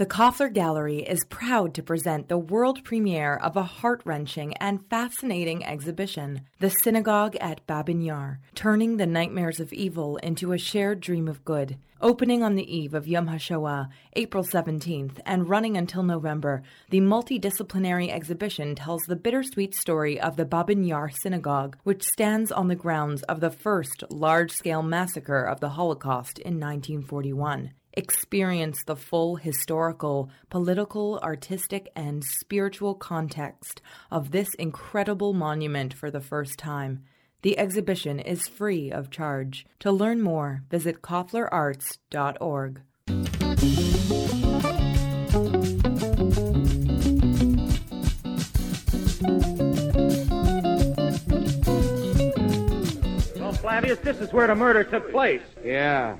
The Koffler Gallery is proud to present the world premiere of a heart wrenching and fascinating exhibition, The Synagogue at Babyn Yar Turning the Nightmares of Evil into a Shared Dream of Good. Opening on the eve of Yom HaShoah, April 17th, and running until November, the multidisciplinary exhibition tells the bittersweet story of the Babyn Yar Synagogue, which stands on the grounds of the first large scale massacre of the Holocaust in 1941 experience the full historical, political, artistic, and spiritual context of this incredible monument for the first time. The exhibition is free of charge. To learn more, visit kofflerarts.org. Well, Flavius, this is where the murder took place. Yeah.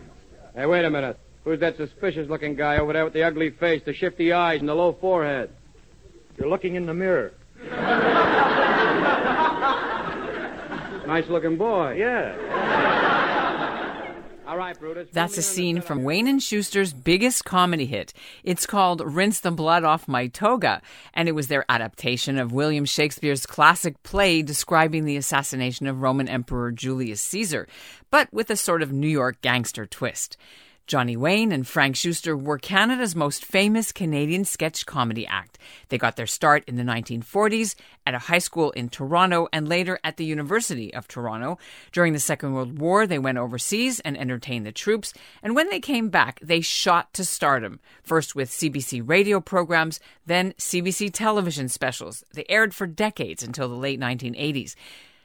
Hey, wait a minute. Who's that suspicious looking guy over there with the ugly face, the shifty eyes, and the low forehead? You're looking in the mirror. Nice looking boy. Yeah. All right, Brutus. That's a scene from Wayne and Shuster's biggest comedy hit. It's called Rinse the Blood Off My Toga, and it was their adaptation of William Shakespeare's classic play describing the assassination of Roman Emperor Julius Caesar, but with a sort of New York gangster twist. Johnny Wayne and Frank Shuster were Canada's most famous Canadian sketch comedy act. They got their start in the 1940s at a high school in Toronto and later at the University of Toronto. During the Second World War, they went overseas and entertained the troops. And when they came back, they shot to stardom, first with CBC radio programs, then CBC television specials. They aired for decades until the late 1980s.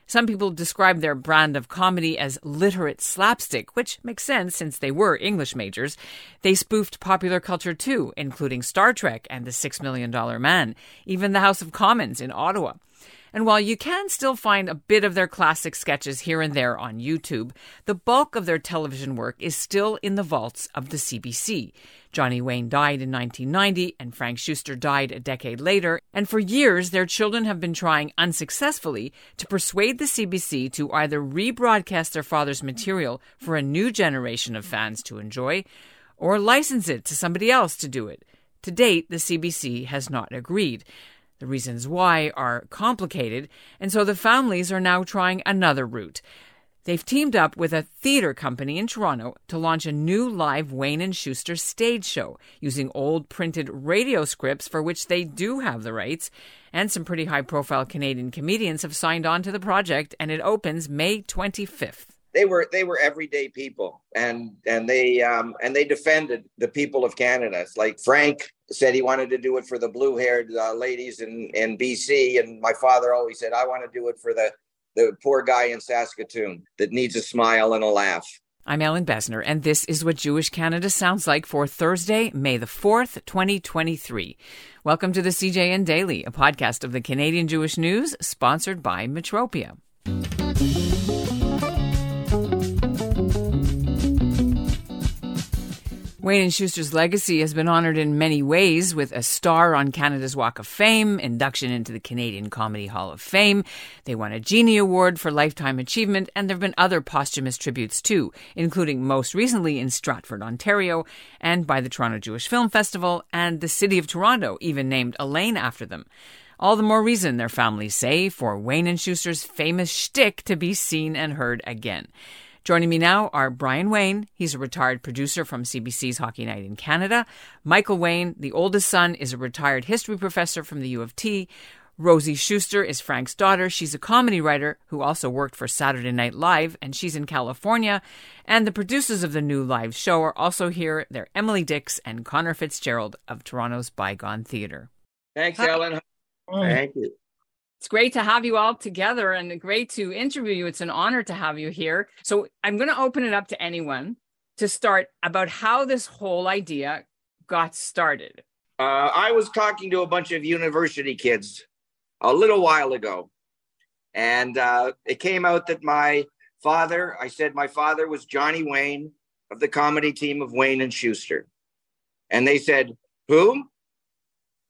Some people describe their brand of comedy as literate slapstick, which makes sense since they were English majors. They spoofed popular culture too, including Star Trek and The Six Million Dollar Man, even the House of Commons in Ottawa. And while you can still find a bit of their classic sketches here and there on YouTube, the bulk of their television work is still in the vaults of the CBC. Johnny Wayne died in 1990 and Frank Shuster died a decade later, and for years their children have been trying unsuccessfully to persuade the CBC to either rebroadcast their father's material for a new generation of fans to enjoy or license it to somebody else to do it. To date, the CBC has not agreed. The reasons why are complicated, and so the families are now trying another route. They've teamed up with a theater company in Toronto to launch a new live Wayne and Shuster stage show using old printed radio scripts for which they do have the rights. And some pretty high profile Canadian comedians have signed on to the project, and it opens May 25th they were they were everyday people and and they um and they defended the people of canada it's like frank said he wanted to do it for the blue haired uh, ladies in in bc and my father always said i want to do it for the the poor guy in saskatoon that needs a smile and a laugh I'm Ellin Bessner, and this is what Jewish Canada sounds like for Thursday, May the 4th, 2023. Welcome to the CJN Daily, a podcast of the Canadian Jewish News, sponsored by Metropia. Wayne and Shuster's legacy has been honored in many ways with a star on Canada's Walk of Fame, induction into the Canadian Comedy Hall of Fame. They won a Genie Award for Lifetime Achievement, and there have been other posthumous tributes too, including most recently in Stratford, Ontario, and by the Toronto Jewish Film Festival, and the City of Toronto even named a lane after them. All the more reason, their families say, for Wayne and Shuster's famous shtick to be seen and heard again. Joining me now are Brian Wayne. He's a retired producer from CBC's Hockey Night in Canada. Michael Wayne, the oldest son, is a retired history professor from the U of T. Rosie Shuster is Frank's daughter. She's a comedy writer who also worked for Saturday Night Live, and she's in California. And the producers of the new live show are also here. They're Emily Dix and Conor Fitzgerald of Toronto's Bygone Theatre. thanks ellin thank you It's great to have you all together and great to interview you. It's an honor to have you here. So I'm going to open it up to anyone to start about how this whole idea got started. uh, I was talking to a bunch of university kids a little while ago, and uh, it came out that my father, I said my father was Johnny Wayne of the comedy team of Wayne and Shuster. And they said, Who?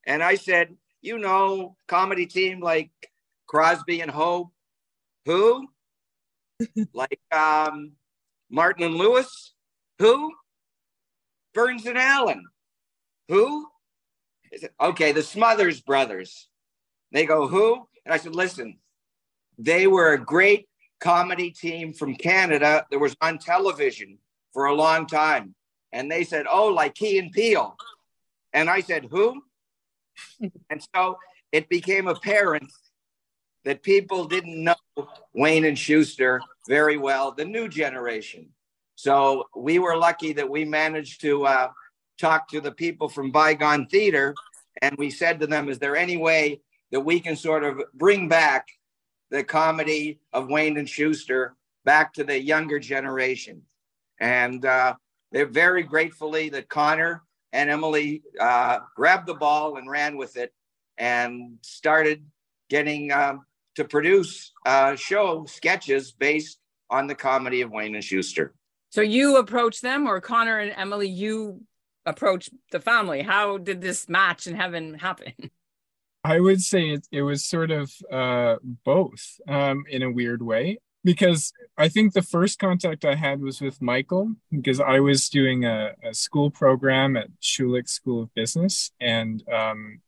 And I said, You know, comedy team like Crosby and Hope. Who? like um, Martin and Lewis. Who? Burns and Allen. Who? said, okay, the Smothers Brothers. They go, who? And I said, listen, they were a great comedy team from Canada that was on television for a long time. And they said, oh, like Key and Peele. And I said, who? and so it became apparent that people didn't know Wayne and Shuster very well, the new generation. So we were lucky that we managed to uh, talk to the people from Bygone Theatre, and we said to them, "Is there any way that we can sort of bring back the comedy of Wayne and Shuster back to the younger generation?" And uh, they're very gratefully that Conor and Emily uh, grabbed the ball and ran with it, and started getting um, to produce uh, show sketches based on the comedy of Wayne and Shuster. So you approached them, or Conor and Emily, you approached the family. How did this match in heaven happen? I would say it, it was sort of uh, both um, in a weird way because I think the first contact I had was with Michael because I was doing a, a school program at Schulich School of Business and um,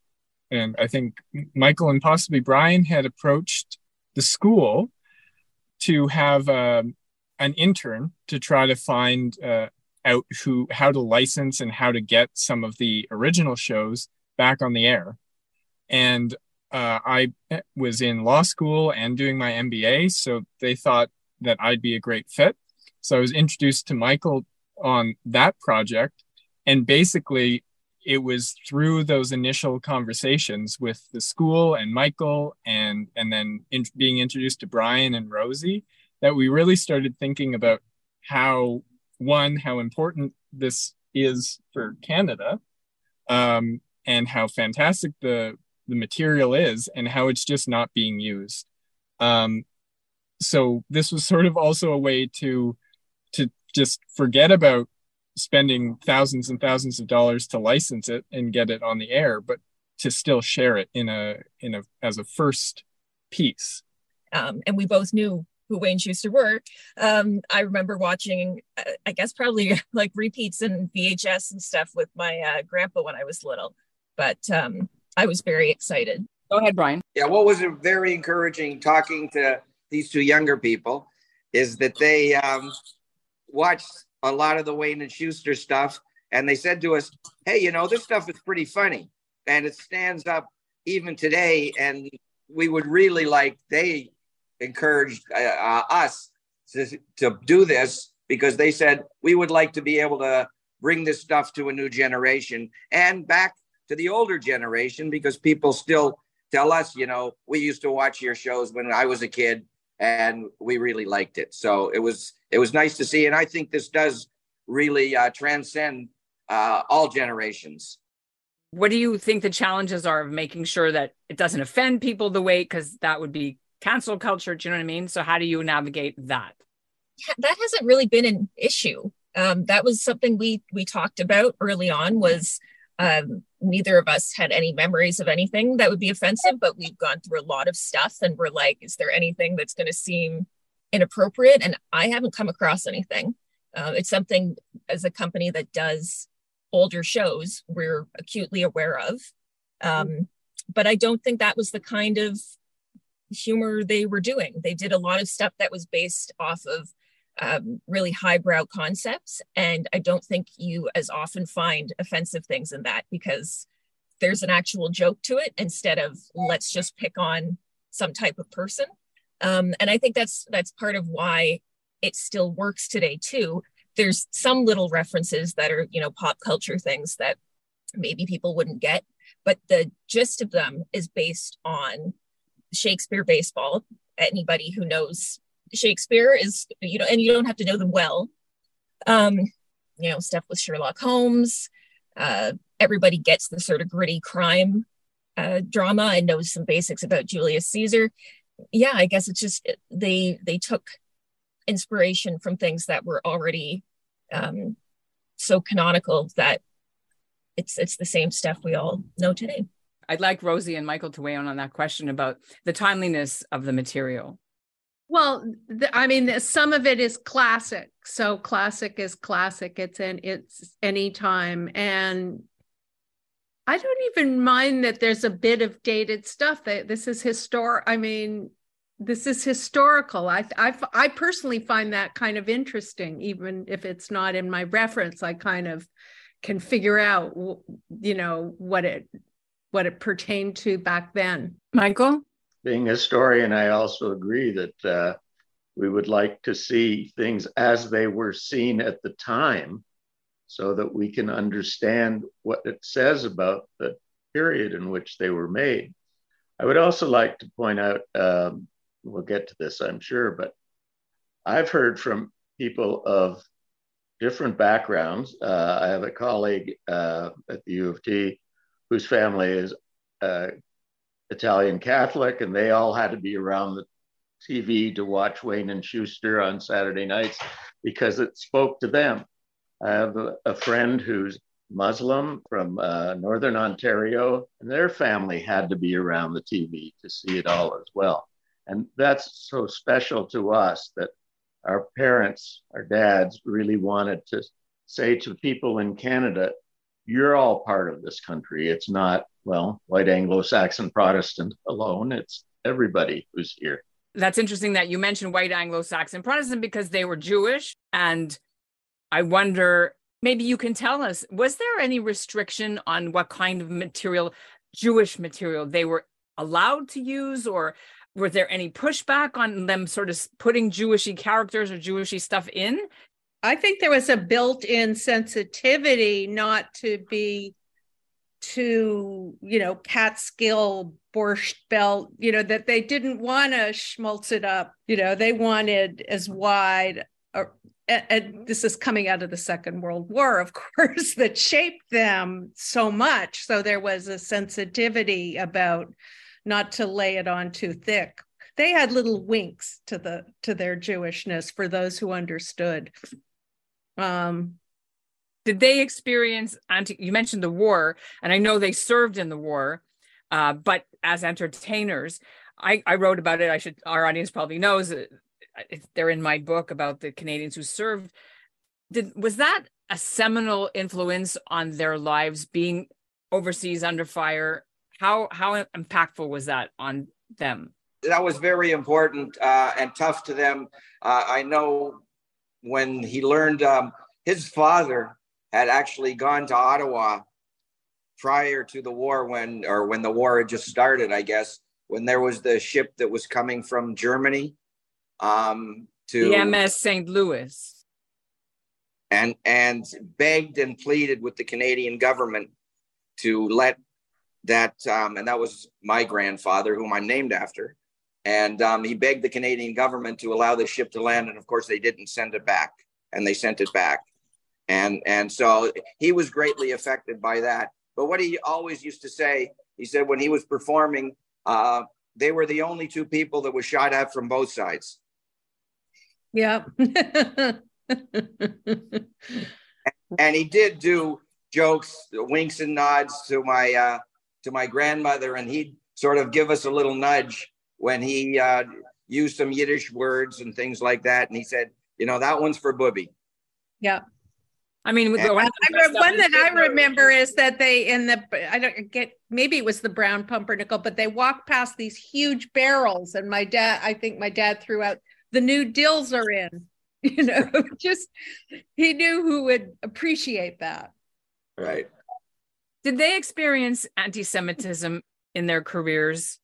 and I think Michael and possibly Brian had approached the school to have um, an intern to try to find uh, out who how to license and how to get some of the original shows back on the air. And uh, I was in law school and doing my MBA, so they thought that I'd be a great fit. So I was introduced to Michael on that project, and basically it was through those initial conversations with the school and Michael and and then in, being introduced to Brian and Rosie that we really started thinking about how one how important this is for Canada um, and how fantastic the the material is and how it's just not being used. Um, so this was sort of also a way to to just forget about spending thousands and thousands of dollars to license it and get it on the air, but to still share it in a in a as a first piece. Um, and we both knew who Wayne Shuster were. Um, I remember watching, uh, I guess probably like repeats and VHS and stuff with my uh, grandpa when I was little. But um, I was very excited. Go ahead, Brian. Yeah, what was very encouraging talking to these two younger people is that they um, watched a lot of the Wayne and Shuster stuff, and they said to us, "Hey, you know, this stuff is pretty funny, and it stands up even today." And we would really like they encouraged uh, uh, us to, to do this because they said we would like to be able to bring this stuff to a new generation and back to the older generation because people still tell us, you know, we used to watch your shows when I was a kid and we really liked it. So it was it was nice to see, and I think this does really uh, transcend uh, all generations. What do you think the challenges are of making sure that it doesn't offend people the way because that would be cancel culture? Do you know what I mean? So how do you navigate that? That hasn't really been an issue. Um, that was something we we talked about early on. Was um, neither of us had any memories of anything that would be offensive, but we've gone through a lot of stuff and we're like, is there anything that's going to seem inappropriate? And I haven't come across anything. Uh, it's something as a company that does older shows, we're acutely aware of. Um, but I don't think that was the kind of humor they were doing. They did a lot of stuff that was based off of um, really highbrow concepts. And I don't think you as often find offensive things in that because there's an actual joke to it instead of let's just pick on some type of person. Um, and I think that's that's part of why it still works today too. There's some little references that are you know pop culture things that maybe people wouldn't get, but the gist of them is based on Shakespeare baseball. Anybody who knows Shakespeare is, you know, and you don't have to know them well. Um, you know, stuff with Sherlock Holmes. Uh, everybody gets the sort of gritty crime uh, drama and knows some basics about Julius Caesar. Yeah, I guess it's just they they took inspiration from things that were already um, so canonical that it's it's the same stuff we all know today. I'd like Rosie and Michael to weigh in on that question about the timeliness of the material. Well, the, I mean, some of it is classic. So classic is classic. It's an it's anytime, and I don't even mind that there's a bit of dated stuff. That this is historic. I mean, this is historical. I, I I personally find that kind of interesting, even if it's not in my reference. I kind of can figure out, you know, what it what it pertained to back then. Michael, being a historian, I also agree that uh, we would like to see things as they were seen at the time so that we can understand what it says about the period in which they were made. I would also like to point out, um, we'll get to this, I'm sure, but I've heard from people of different backgrounds. Uh, I have a colleague uh, at the U of T whose family is uh, Italian Catholic, and they all had to be around the TV to watch Wayne and Shuster on Saturday nights because it spoke to them. I have a, friend who's Muslim from uh, Northern Ontario, and their family had to be around the TV to see it all as well. And that's so special to us that our parents, our dads, really wanted to say to people in Canada, you're all part of this country. It's not, well, white Anglo Saxon Protestant alone, it's everybody who's here. That's interesting that you mentioned white Anglo Saxon Protestant because they were Jewish and I wonder, maybe you can tell us, was there any restriction on what kind of material, Jewish material, they were allowed to use, or were there any pushback on them sort of putting Jewishy characters or Jewishy stuff in? I think there was a built-in sensitivity not to be too, you know, Catskill borscht belt, you know, that they didn't want to schmaltz it up. You know, they wanted as wide and this is coming out of the Second World War, of course, that shaped them so much. So there was a sensitivity about not to lay it on too thick. They had little winks to the to their Jewishness for those who understood. Um, Did they experience anti? You mentioned the war, and I know they served in the war, uh, but as entertainers, I, I wrote about it. I should our audience probably knows they're in my book about the Canadians who served. Did was that a seminal influence on their lives being overseas under fire? How how impactful was that on them? That was very important uh, and tough to them. Uh, I know when he learned um, his father had actually gone to Ottawa prior to the war when or when the war had just started, I guess, when there was the ship that was coming from Germany um, to the MS St. Louis, and and begged and pleaded with the Canadian government to let that, um, and that was my grandfather, whom I'm named after, and um, he begged the Canadian government to allow the ship to land, and of course they didn't send it back, and they sent it back, and and so he was greatly affected by that. But what he always used to say, he said when he was performing, uh, they were the only two people that was shot at from both sides. Yeah. and he did do jokes, winks and nods to my uh, to my grandmother, and he'd sort of give us a little nudge when he uh, used some Yiddish words and things like that. And he said, "You know, that one's for Booby." Yeah. I mean, one, one that I remember is that they in the I don't get maybe it was the brown pumpernickel, but they walked past these huge barrels, and my dad, I think my dad threw out the new dills are in. You know just he knew who would appreciate that. Right. Did they experience anti-semitism in their careers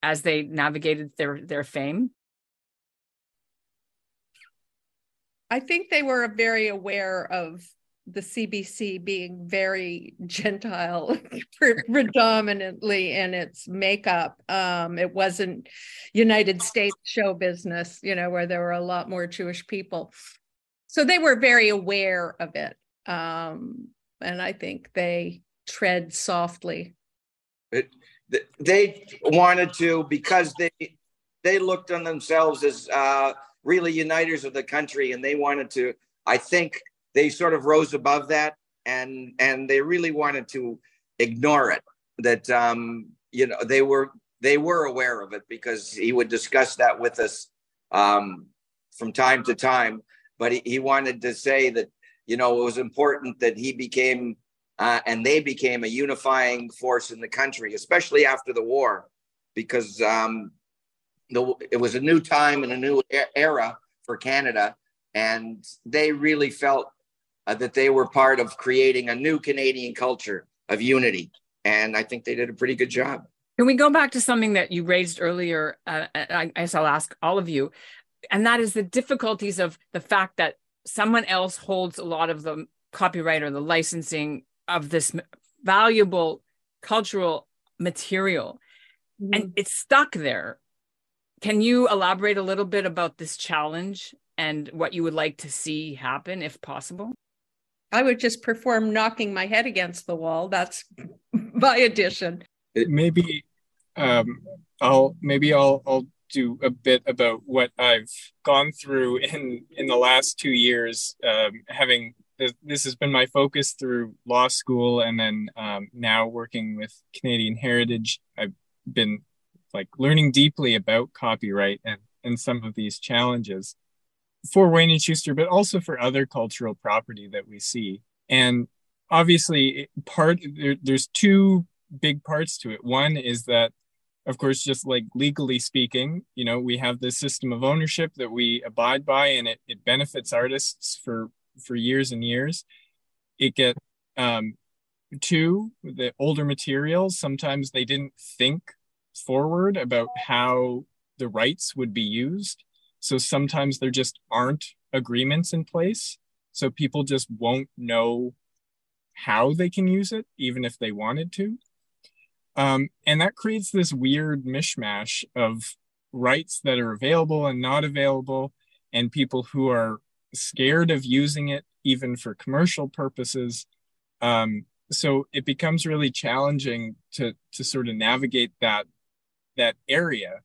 as they navigated their their fame i think they were very aware of the CBC being very Gentile predominantly in its makeup. Um, it wasn't United States show business, you know, where there were a lot more Jewish people. So they were very aware of it. Um, and I think they tread softly. It, they wanted to because they they looked on themselves as uh, really uniters of the country, and they wanted to. I think they sort of rose above that and and they really wanted to ignore it that um you know they were they were aware of it because he would discuss that with us um from time to time but he, he wanted to say that you know it was important that he became uh, and they became a unifying force in the country, especially after the war, because um, the, it was a new time and a new era for Canada, and they really felt uh, that they were part of creating a new Canadian culture of unity, and I think they did a pretty good job. Can we go back to something that you raised earlier? Uh, I guess I'll ask all of you, and that is the difficulties of the fact that someone else holds a lot of the copyright or the licensing of this valuable cultural material mm-hmm. and it's stuck there can you elaborate a little bit about this challenge and what you would like to see happen if possible? I would just perform knocking my head against the wall. That's my addition. Maybe um i'll maybe i'll i'll do a bit about what i've gone through in in the last two years um having this, this has been my focus through law school and then um, now working with Canadian Heritage. I've been like learning deeply about copyright and, and some of these challenges for Wayne and Shuster, but also for other cultural property that we see. And obviously, part there, there's two big parts to it. One is that, of course, just like legally speaking, you know, we have this system of ownership that we abide by, and it, it benefits artists for for years and years. It get um, two the older materials. Sometimes they didn't think forward about how the rights would be used. So sometimes there just aren't agreements in place. So people just won't know how they can use it, even if they wanted to. Um, and that creates this weird mishmash of rights that are available and not available, and people who are scared of using it even for commercial purposes. Um, so it becomes really challenging to to sort of navigate that that area.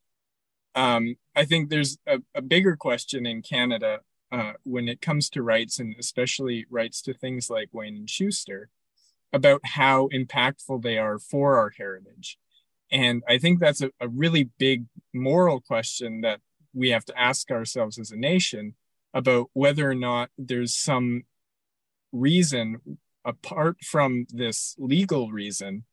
Um, I think there's a, a, bigger question in Canada uh, when it comes to rights, and especially rights to things like Wayne and Shuster, about how impactful they are for our heritage. And I think that's a, a really big moral question that we have to ask ourselves as a nation about whether or not there's some reason apart from this legal reason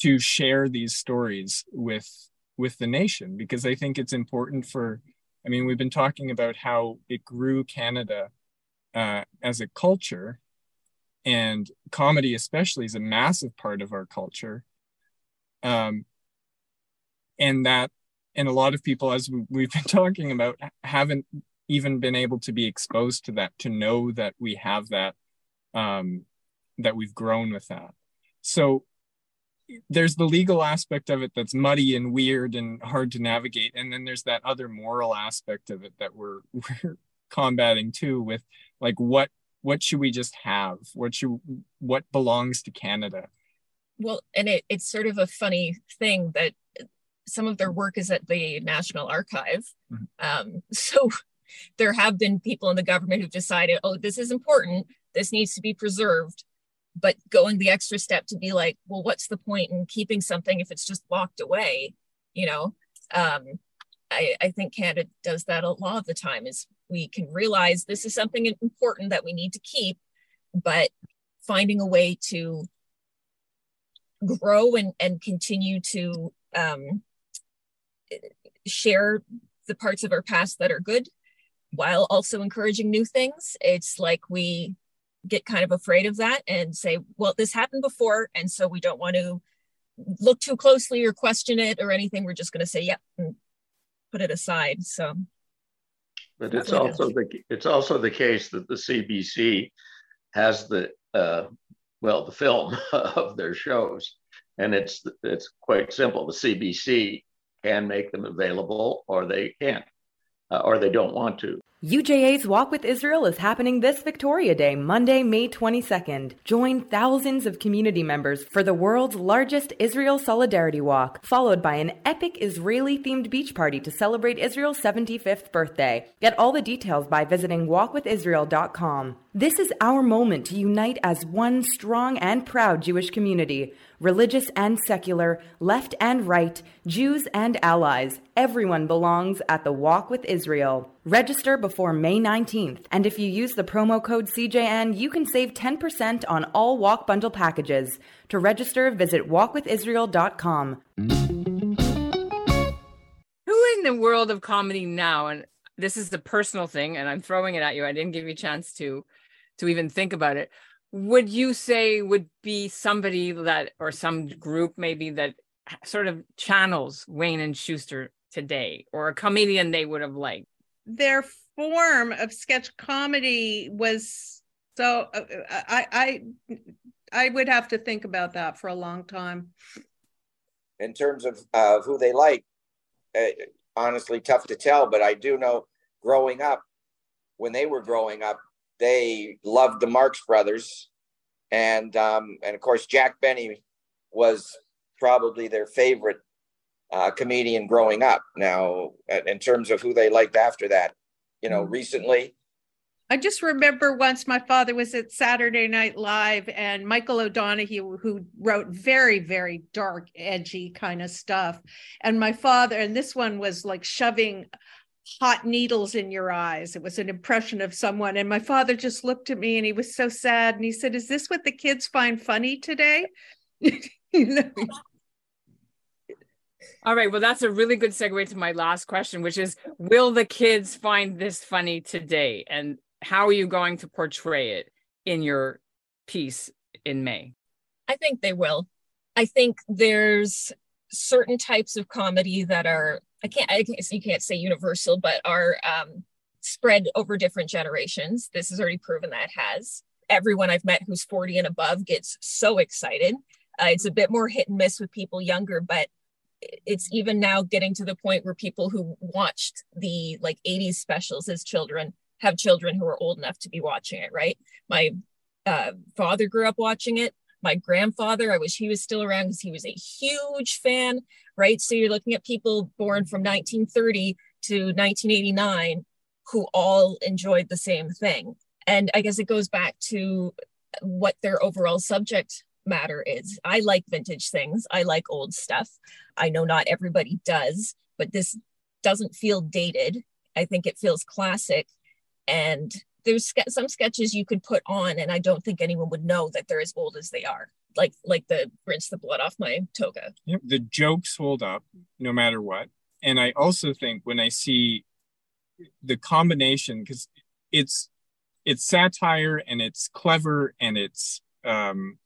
to share these stories with with the nation because i think it's important for i mean we've been talking about how it grew canada uh, as a culture and comedy especially is a massive part of our culture. Um, and that and a lot of people as we've been talking about haven't even been able to be exposed to that to know that we have that um, that we've grown with that. So there's the legal aspect of it that's muddy and weird and hard to navigate and then there's that other moral aspect of it that we're we're combating too with like what what should we just have what should what belongs to canada well and it, it's sort of a funny thing that some of their work is at the national archive mm-hmm. um, so there have been people in the government who've decided, oh, this is important, this needs to be preserved. But going the extra step to be like, well, what's the point in keeping something if it's just locked away? You know, um, I, I think Canada does that a lot of the time is we can realize this is something important that we need to keep, but finding a way to grow and, and continue to um, share the parts of our past that are good while also encouraging new things. It's like we get kind of afraid of that and say, well, this happened before. And so we don't want to look too closely or question it or anything. We're just going to say, yep, and put it aside. So. But it's also the it's also the case that the CBC has the uh, well the film of their shows, and it's it's quite simple. The CBC can make them available or they can't uh, or they don't want to. UJA's Walk with Israel is happening this Victoria Day, Monday, May 22nd. Join thousands of community members for the world's largest Israel Solidarity Walk, followed by an epic Israeli themed beach party to celebrate Israel's 75th birthday. Get all the details by visiting walkwithisrael.com. This is our moment to unite as one strong and proud Jewish community religious and secular, left and right, Jews and allies. Everyone belongs at the Walk with Israel. Register before May 19th, and if you use the promo code CJN, you can save 10% on all Walk Bundle packages. To register, visit walkwithisrael.com. Who in the world of comedy now, and this is the personal thing, and I'm throwing it at you. I didn't give you a chance to to even think about it. Would you say would be somebody that or some group maybe that sort of channels Wayne and Shuster today or a comedian they would have liked? Their form of sketch comedy was so uh, I I I would have to think about that for a long time. In terms of uh, who they like, uh, honestly, tough to tell. But I do know, growing up, when they were growing up, they loved the Marx Brothers, and um, and of course Jack Benny was probably their favorite uh, comedian growing up. Now, in terms of who they liked after that, you know, recently. I just remember once my father was at Saturday Night Live and Michael O'Donoghue, who wrote very, very dark, edgy kind of stuff. And my father, and this one was like shoving hot needles in your eyes. It was an impression of someone. And my father just looked at me and he was so sad. And he said, Is this what the kids find funny today? you know? All right. Well, that's a really good segue to my last question, which is Will the kids find this funny today? And how are you going to portray it in your piece in May? I think they will. I think there's certain types of comedy that are I can't I can't you can't say universal, but are um, spread over different generations. This has already proven that has. Everyone I've met who's 40 and above gets so excited. Uh, it's a bit more hit and miss with people younger, but it's even now getting to the point where people who watched the like 80s specials as children have children who are old enough to be watching it, right? My uh, father grew up watching it. My grandfather, I wish he was still around because he was a huge fan, right? So you're looking at people born from 1930 to 1989 who all enjoyed the same thing. And I guess it goes back to what their overall subject matter is. I like vintage things, I like old stuff. I know not everybody does, but this doesn't feel dated. I think it feels classic and there's some sketches you could put on and i don't think anyone would know that they're as old as they are. Like like the rinse the blood off my toga. Yep, the jokes hold up no matter what. And i also think when i see the combination because it's it's satire and it's clever and it's um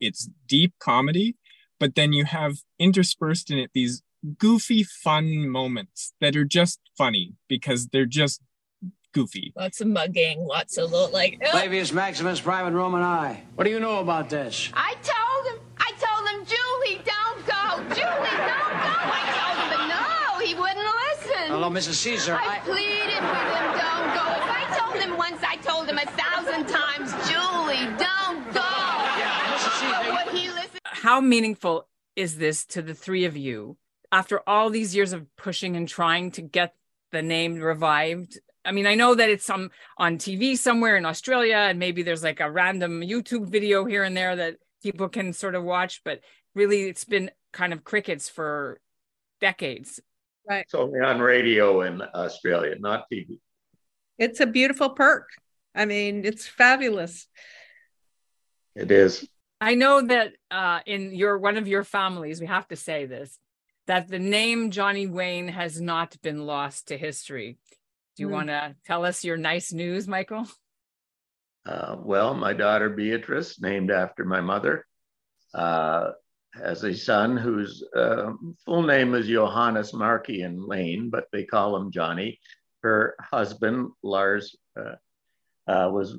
it's deep comedy but then you have interspersed in it these goofy fun moments that are just funny because they're just goofy. Lots of mugging, lots of little like. Oh. Flavius Maximus, Private Roman I. What do you know about this? I told him. I told him, Julie, don't go. Julie, don't go. I told him, but no, he wouldn't listen. Hello, Mrs. Caesar. I, I... pleaded with him, don't go. If I told him once, I told him a thousand times, Julie, don't go. Yeah, Mrs. Caesar. Would he listen? How meaningful is this to the three of you after all these years of pushing and trying to get the name revived I mean, I know that it's some on TV somewhere in Australia, and maybe there's like a random YouTube video here and there that people can sort of watch, but really it's been kind of crickets for decades. Right. It's only on radio in Australia, not TV. It's a beautiful perk. I mean, it's fabulous. It is. I know that uh, in your one of your families, we have to say this, that the name Johnny Wayne has not been lost to history. Do you mm. want to tell us your nice news, Michael? Uh, well, my daughter Beatrice, named after my mother, uh, has a son whose uh, full name is Johannes Markian Lane, but they call him Johnny. Her husband, Lars, uh, uh, was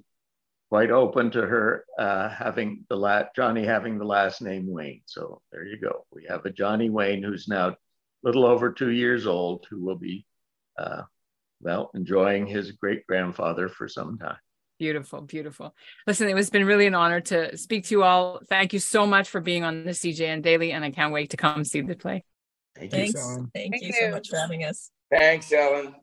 quite open to her uh, having the la- Johnny having the last name Wayne. So there you go. We have a Johnny Wayne who's now a little over two years old, who will be well, enjoying his great grandfather for some time. Beautiful, beautiful. Listen, it has been really an honor to speak to you all. Thank you so much for being on the CJN Daily, and I can't wait to come see the play. Thank Thanks. you, Ellin. Thank, Thank you, you so much for having us. Thanks, Ellin.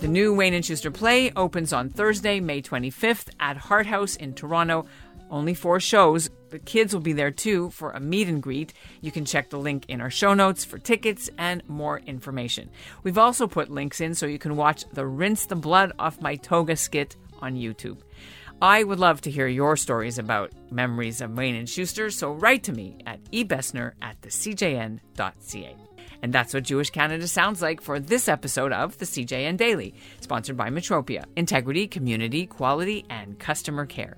The new Wayne and Shuster play opens on Thursday, May 25th at Hart House in Toronto. Only four shows. The kids will be there too for a meet and greet. You can check the link in our show notes for tickets and more information. We've also put links in so you can watch the Rinse the Blood Off My Toga skit on YouTube. I would love to hear your stories about memories of Wayne and Shuster, so write to me at ebessner at thecjn.ca. And that's what Jewish Canada sounds like for this episode of the CJN Daily, sponsored by Metropia Integrity, Community, Quality, and Customer Care.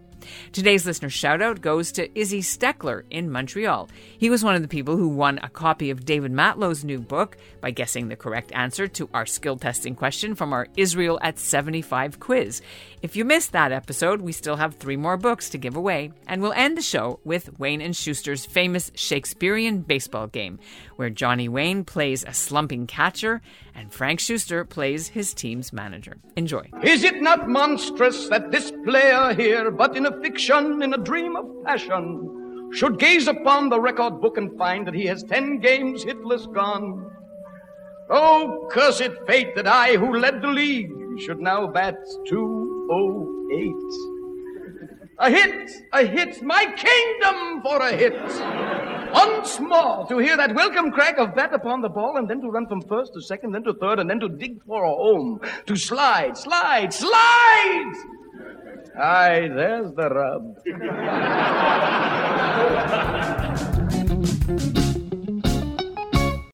Today's listener shout out goes to Izzy Steckler in Montreal. He was one of the people who won a copy of David Matlow's new book by guessing the correct answer to our skill testing question from our Israel at 75 quiz. If you missed that episode, we still have three more books to give away, and we'll end the show with Wayne and Shuster's famous Shakespearean baseball game, where Johnny Wayne plays a slumping catcher and Frank Schuster plays his team's manager. Enjoy. Is it not monstrous that this player here, but in a fiction, in a dream of passion, should gaze upon the record book and find that he has ten games hitless gone? Oh, cursed fate that I, who led the league, should now bat 08. A hit, a hit, my kingdom for a hit. Once more to hear that welcome crack of bat upon the ball and then to run from first to second, then to third, and then to dig for a home, to slide, slide, slide! Aye, there's the rub.